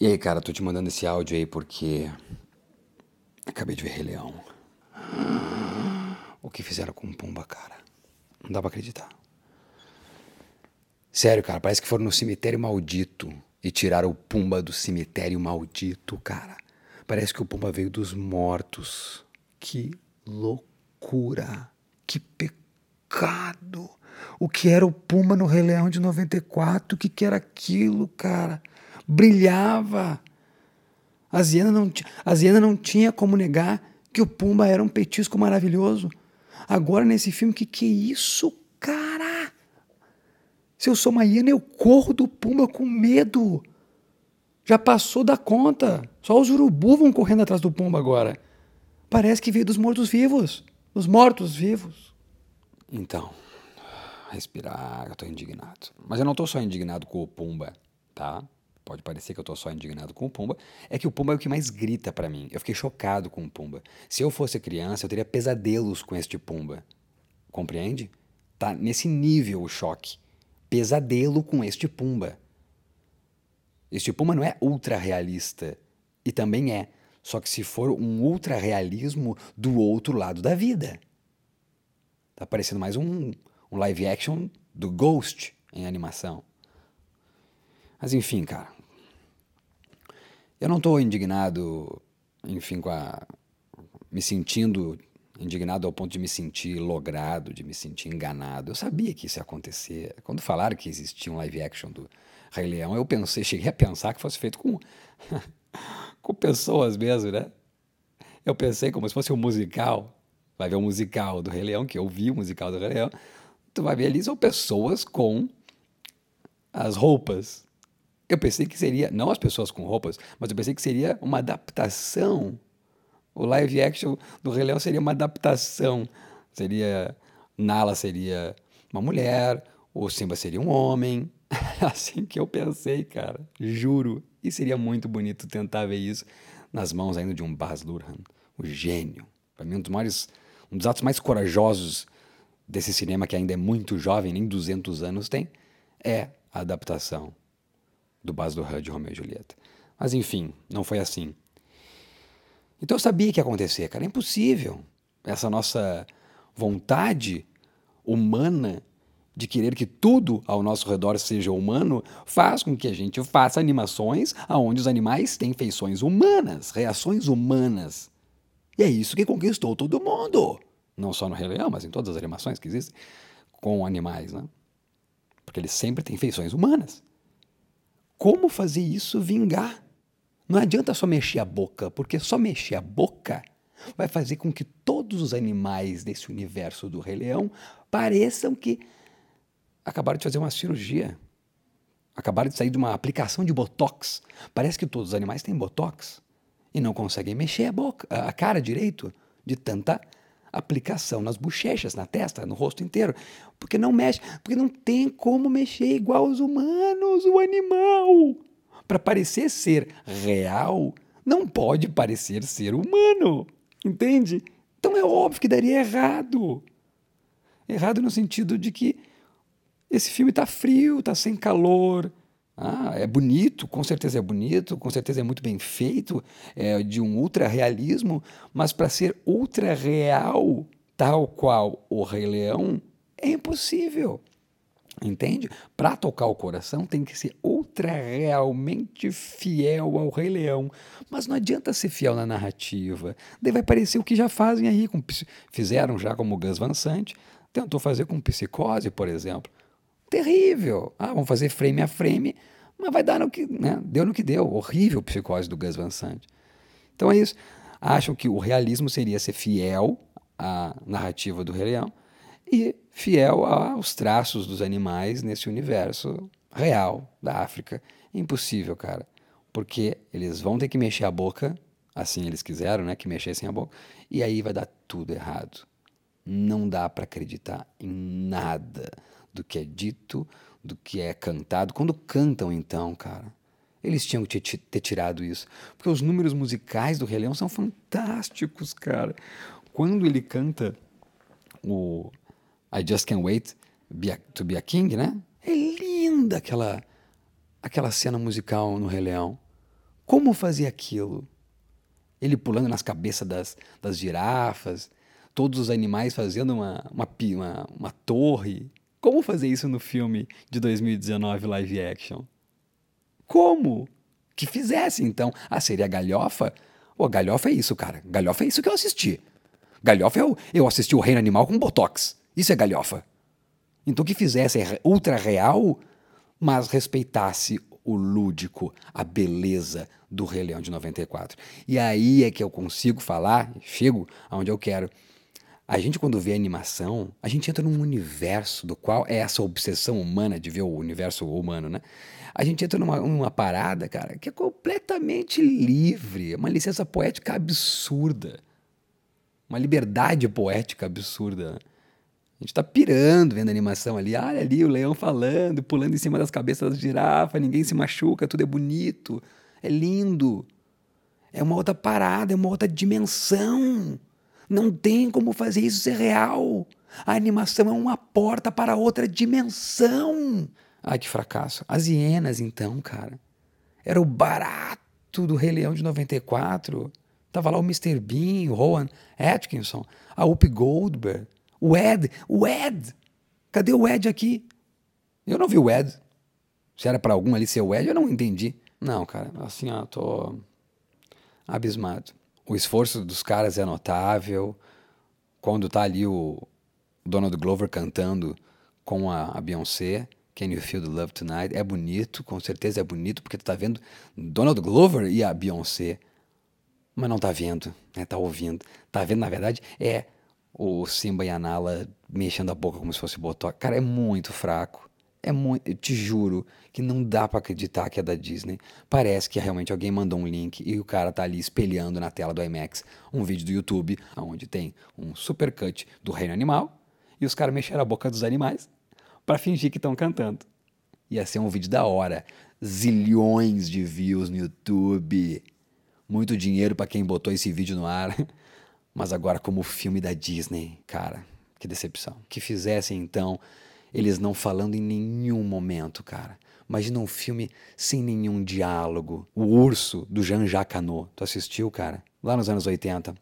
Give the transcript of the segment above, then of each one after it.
E aí, cara, tô te mandando esse áudio aí porque. Acabei de ver Rei Leão. O que fizeram com o Pumba, cara? Não dá pra acreditar. Sério, cara, parece que foram no cemitério maldito e tiraram o Pumba do cemitério maldito, cara. Parece que o Pumba veio dos mortos. Que loucura! Que pecado! O que era o Pumba no Rei Leão de 94? O que, que era aquilo, cara? Brilhava! A Ziana, não, a Ziana não tinha como negar que o Pumba era um petisco maravilhoso. Agora, nesse filme, que que é isso, cara? Se eu sou uma hiena, eu corro do Pumba com medo. Já passou da conta. Só os urubu vão correndo atrás do Pumba agora. Parece que veio dos mortos-vivos. Dos mortos-vivos. Então, respirar, eu tô indignado. Mas eu não tô só indignado com o Pumba, tá? Pode parecer que eu tô só indignado com o Pumba. É que o Pumba é o que mais grita para mim. Eu fiquei chocado com o Pumba. Se eu fosse criança, eu teria pesadelos com este Pumba. Compreende? Tá nesse nível o choque. Pesadelo com este Pumba. Este Pumba não é ultra realista. E também é. Só que se for um ultra realismo do outro lado da vida. Tá parecendo mais um, um live action do Ghost em animação. Mas enfim, cara. Eu não estou indignado, enfim, com a. me sentindo indignado ao ponto de me sentir logrado, de me sentir enganado. Eu sabia que isso ia acontecer. Quando falaram que existia um live action do Rei Leão, eu pensei, cheguei a pensar que fosse feito com, com pessoas mesmo, né? Eu pensei como se fosse um musical. Vai ver um musical do Rei Leão, que eu vi o musical do Rei Leão tu vai ver ali são pessoas com as roupas. Eu pensei que seria, não as pessoas com roupas, mas eu pensei que seria uma adaptação. O live action do Rei Leão seria uma adaptação. Seria, Nala seria uma mulher, o Simba seria um homem. assim que eu pensei, cara, juro. E seria muito bonito tentar ver isso nas mãos ainda de um Baz Luhrmann, o gênio. Para mim, um dos maiores, um dos atos mais corajosos desse cinema que ainda é muito jovem, nem 200 anos tem, é a adaptação do Baz Luhrmann de Romeo e Julieta. Mas enfim, não foi assim. Então eu sabia que ia acontecer, cara. É impossível. Essa nossa vontade humana de querer que tudo ao nosso redor seja humano faz com que a gente faça animações onde os animais têm feições humanas, reações humanas. E é isso que conquistou todo mundo não só no Rei Leão, mas em todas as animações que existem, com animais, né? Porque eles sempre têm feições humanas. Como fazer isso vingar? Não adianta só mexer a boca, porque só mexer a boca vai fazer com que todos os animais desse universo do Rei Leão pareçam que acabaram de fazer uma cirurgia. Acabaram de sair de uma aplicação de botox. Parece que todos os animais têm botox e não conseguem mexer a boca, a cara direito de tanta aplicação nas bochechas, na testa, no rosto inteiro, porque não mexe, porque não tem como mexer igual os humanos, o animal. Para parecer ser real, não pode parecer ser humano, entende? Então é óbvio que daria errado. Errado no sentido de que esse filme está frio, está sem calor, ah, é bonito, com certeza é bonito, com certeza é muito bem feito, é de um ultra realismo, mas para ser ultra real, tal qual o Rei Leão, é impossível. Entende? Para tocar o coração tem que ser ultra realmente fiel ao Rei Leão. Mas não adianta ser fiel na narrativa. Daí vai parecer o que já fazem aí, com, fizeram já como Gus Van Sant, tentou fazer com Psicose, por exemplo terrível. Ah, vamos fazer frame a frame, mas vai dar no que, né? Deu no que deu. Horrível psicose do Gus Van Sant. Então é isso. Acham que o realismo seria ser fiel à narrativa do Rei Leão e fiel aos traços dos animais nesse universo real da África. Impossível, cara. Porque eles vão ter que mexer a boca, assim eles quiseram, né, que mexessem a boca, e aí vai dar tudo errado. Não dá para acreditar em nada do que é dito, do que é cantado. Quando cantam, então, cara, eles tinham que ter tirado isso. Porque os números musicais do Rei Leão são fantásticos, cara. Quando ele canta o I Just Can't Wait to Be a King, né? É linda aquela, aquela cena musical no Rei Leão. Como fazer aquilo? Ele pulando nas cabeças das, das girafas, todos os animais fazendo uma, uma, uma, uma torre. Como fazer isso no filme de 2019 live action? Como? Que fizesse, então. Ah, seria galhofa? Pô, galhofa é isso, cara. Galhofa é isso que eu assisti. Galhofa é eu, eu assisti o Reino Animal com Botox. Isso é galhofa. Então que fizesse ultra real, mas respeitasse o lúdico, a beleza do Rei Leão de 94. E aí é que eu consigo falar, chego aonde eu quero. A gente, quando vê animação, a gente entra num universo do qual é essa obsessão humana de ver o universo humano, né? A gente entra numa, numa parada, cara, que é completamente livre, uma licença poética absurda, uma liberdade poética absurda. Né? A gente tá pirando vendo a animação ali. Olha ali o leão falando, pulando em cima das cabeças das girafas, ninguém se machuca, tudo é bonito, é lindo. É uma outra parada, é uma outra dimensão. Não tem como fazer isso ser real. A animação é uma porta para outra dimensão. Ai, que fracasso. As hienas, então, cara. Era o barato do Rei Leão de 94. Tava lá o Mr. Bean, o Rowan Atkinson, a Whoopi Goldberg. O Ed, o Ed! Cadê o Ed aqui? Eu não vi o Ed. Se era para algum ali ser o Ed, eu não entendi. Não, cara, assim, ó, tô abismado. O esforço dos caras é notável. Quando tá ali o Donald Glover cantando com a, a Beyoncé, Can You Feel the Love Tonight? É bonito, com certeza é bonito, porque tu tá vendo Donald Glover e a Beyoncé. Mas não tá vendo, né? Tá ouvindo. Tá vendo, na verdade, é o Simba e a Nala mexendo a boca como se fosse botó. Cara, é muito fraco. É muito, eu te juro que não dá para acreditar que é da Disney. Parece que realmente alguém mandou um link e o cara tá ali espelhando na tela do IMAX um vídeo do YouTube onde tem um supercut do reino animal e os caras mexeram a boca dos animais para fingir que estão cantando. Ia ser um vídeo da hora. Zilhões de views no YouTube. Muito dinheiro para quem botou esse vídeo no ar. Mas agora, como filme da Disney, cara, que decepção. Que fizessem então eles não falando em nenhum momento, cara. Imagina um filme sem nenhum diálogo. O Urso, do Jean-Jacques Hano. Tu assistiu, cara? Lá nos anos 80.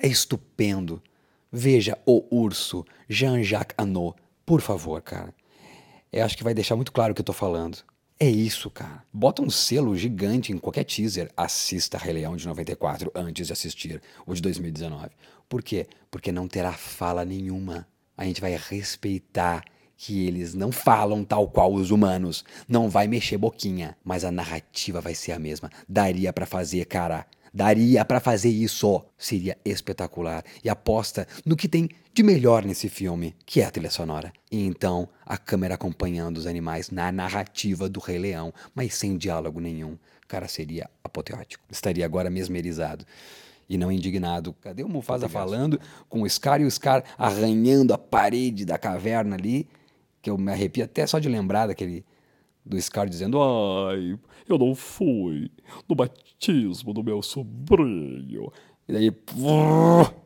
É estupendo. Veja O Urso, Jean-Jacques Hano. Por favor, cara. Eu acho que vai deixar muito claro o que eu tô falando. É isso, cara. Bota um selo gigante em qualquer teaser. Assista Rei Leão de 94 antes de assistir o de 2019. Por quê? Porque não terá fala nenhuma. A gente vai respeitar que eles não falam tal qual os humanos. Não vai mexer boquinha, mas a narrativa vai ser a mesma. Daria para fazer, cara. Daria para fazer isso. Seria espetacular. E aposta no que tem de melhor nesse filme, que é a trilha sonora. E então, a câmera acompanhando os animais na narrativa do Rei Leão, mas sem diálogo nenhum. Cara, seria apoteótico. Estaria agora mesmerizado e não indignado. Cadê o Mufasa falando com o Scar e o Scar arranhando a parede da caverna ali? Que eu me arrepio até só de lembrar daquele do Scar dizendo: Ai, eu não fui no batismo do meu sobrinho. E daí,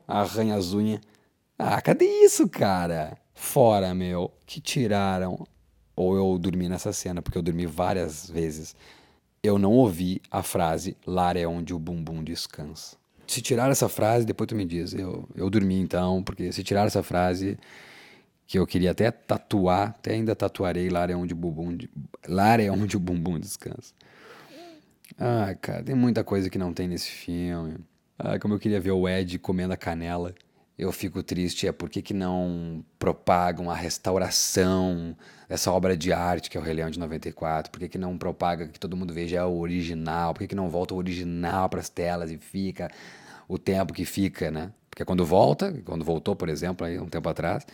arranha as unhas. Ah, cadê isso, cara? Fora, meu. Que tiraram. Ou eu dormi nessa cena, porque eu dormi várias vezes. Eu não ouvi a frase Lar é onde o bumbum descansa. Se tirar essa frase, depois tu me diz. Eu, eu dormi então, porque se tirar essa frase, que eu queria até tatuar, até ainda tatuarei Lar é onde o bumbum, Lar é onde o bumbum descansa. Ah, cara, tem muita coisa que não tem nesse filme. Ah, como eu queria ver o Ed comendo a canela eu fico triste é por que, que não propagam a restauração dessa obra de arte que é o Rei de 94? Por que, que não propaga que todo mundo veja o original? Por que, que não volta o original para as telas e fica o tempo que fica, né? Porque quando volta, quando voltou, por exemplo, aí um tempo atrás,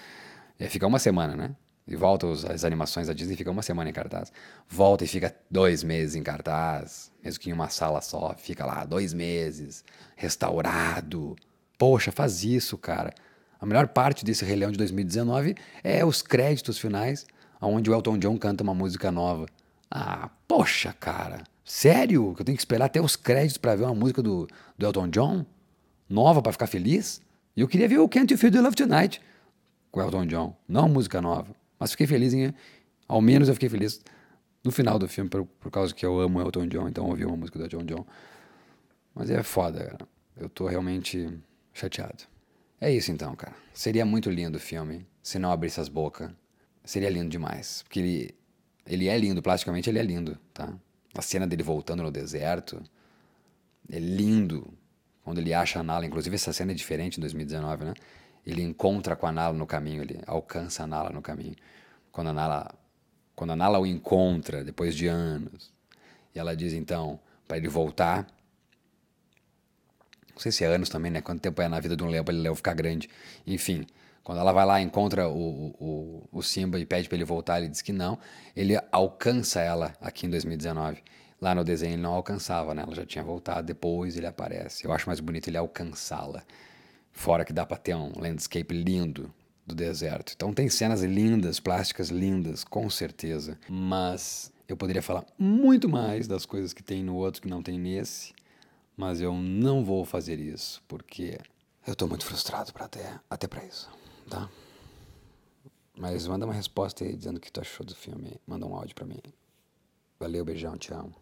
é, fica uma semana, né? E volta os, as animações da Disney, fica uma semana em cartaz. Volta e fica dois meses em cartaz, mesmo que em uma sala só, fica lá dois meses, restaurado, Poxa, faz isso, cara. A melhor parte desse Rei de 2019 é os créditos finais, onde o Elton John canta uma música nova. Ah, poxa, cara. Sério? Que eu tenho que esperar até os créditos para ver uma música do, do Elton John? Nova para ficar feliz? E eu queria ver o Can't You Feel the Love Tonight com Elton John. Não música nova. Mas fiquei feliz em. Ao menos eu fiquei feliz no final do filme, por, por causa que eu amo Elton John, então ouvi uma música do Elton John. Mas é foda, cara. Eu tô realmente chateado. É isso então, cara. Seria muito lindo o filme se não abrisse as bocas. Seria lindo demais. Porque ele, ele é lindo, plasticamente ele é lindo, tá? A cena dele voltando no deserto é lindo. Quando ele acha a Nala, inclusive essa cena é diferente em 2019, né? Ele encontra com a Nala no caminho, ele alcança a Nala no caminho. Quando a Nala, quando a Nala o encontra depois de anos, e ela diz então para ele voltar não sei se é anos também, né? Quanto tempo é na vida de um leão para ele leão ficar grande. Enfim, quando ela vai lá, encontra o, o, o Simba e pede para ele voltar, ele diz que não. Ele alcança ela aqui em 2019. Lá no desenho ele não alcançava, né? Ela já tinha voltado, depois ele aparece. Eu acho mais bonito ele alcançá-la. Fora que dá para ter um landscape lindo do deserto. Então tem cenas lindas, plásticas lindas, com certeza. Mas eu poderia falar muito mais das coisas que tem no outro que não tem nesse mas eu não vou fazer isso porque eu estou muito frustrado até até para isso, tá? Mas manda uma resposta aí dizendo o que tu achou do filme, manda um áudio para mim. Valeu, beijão, te amo.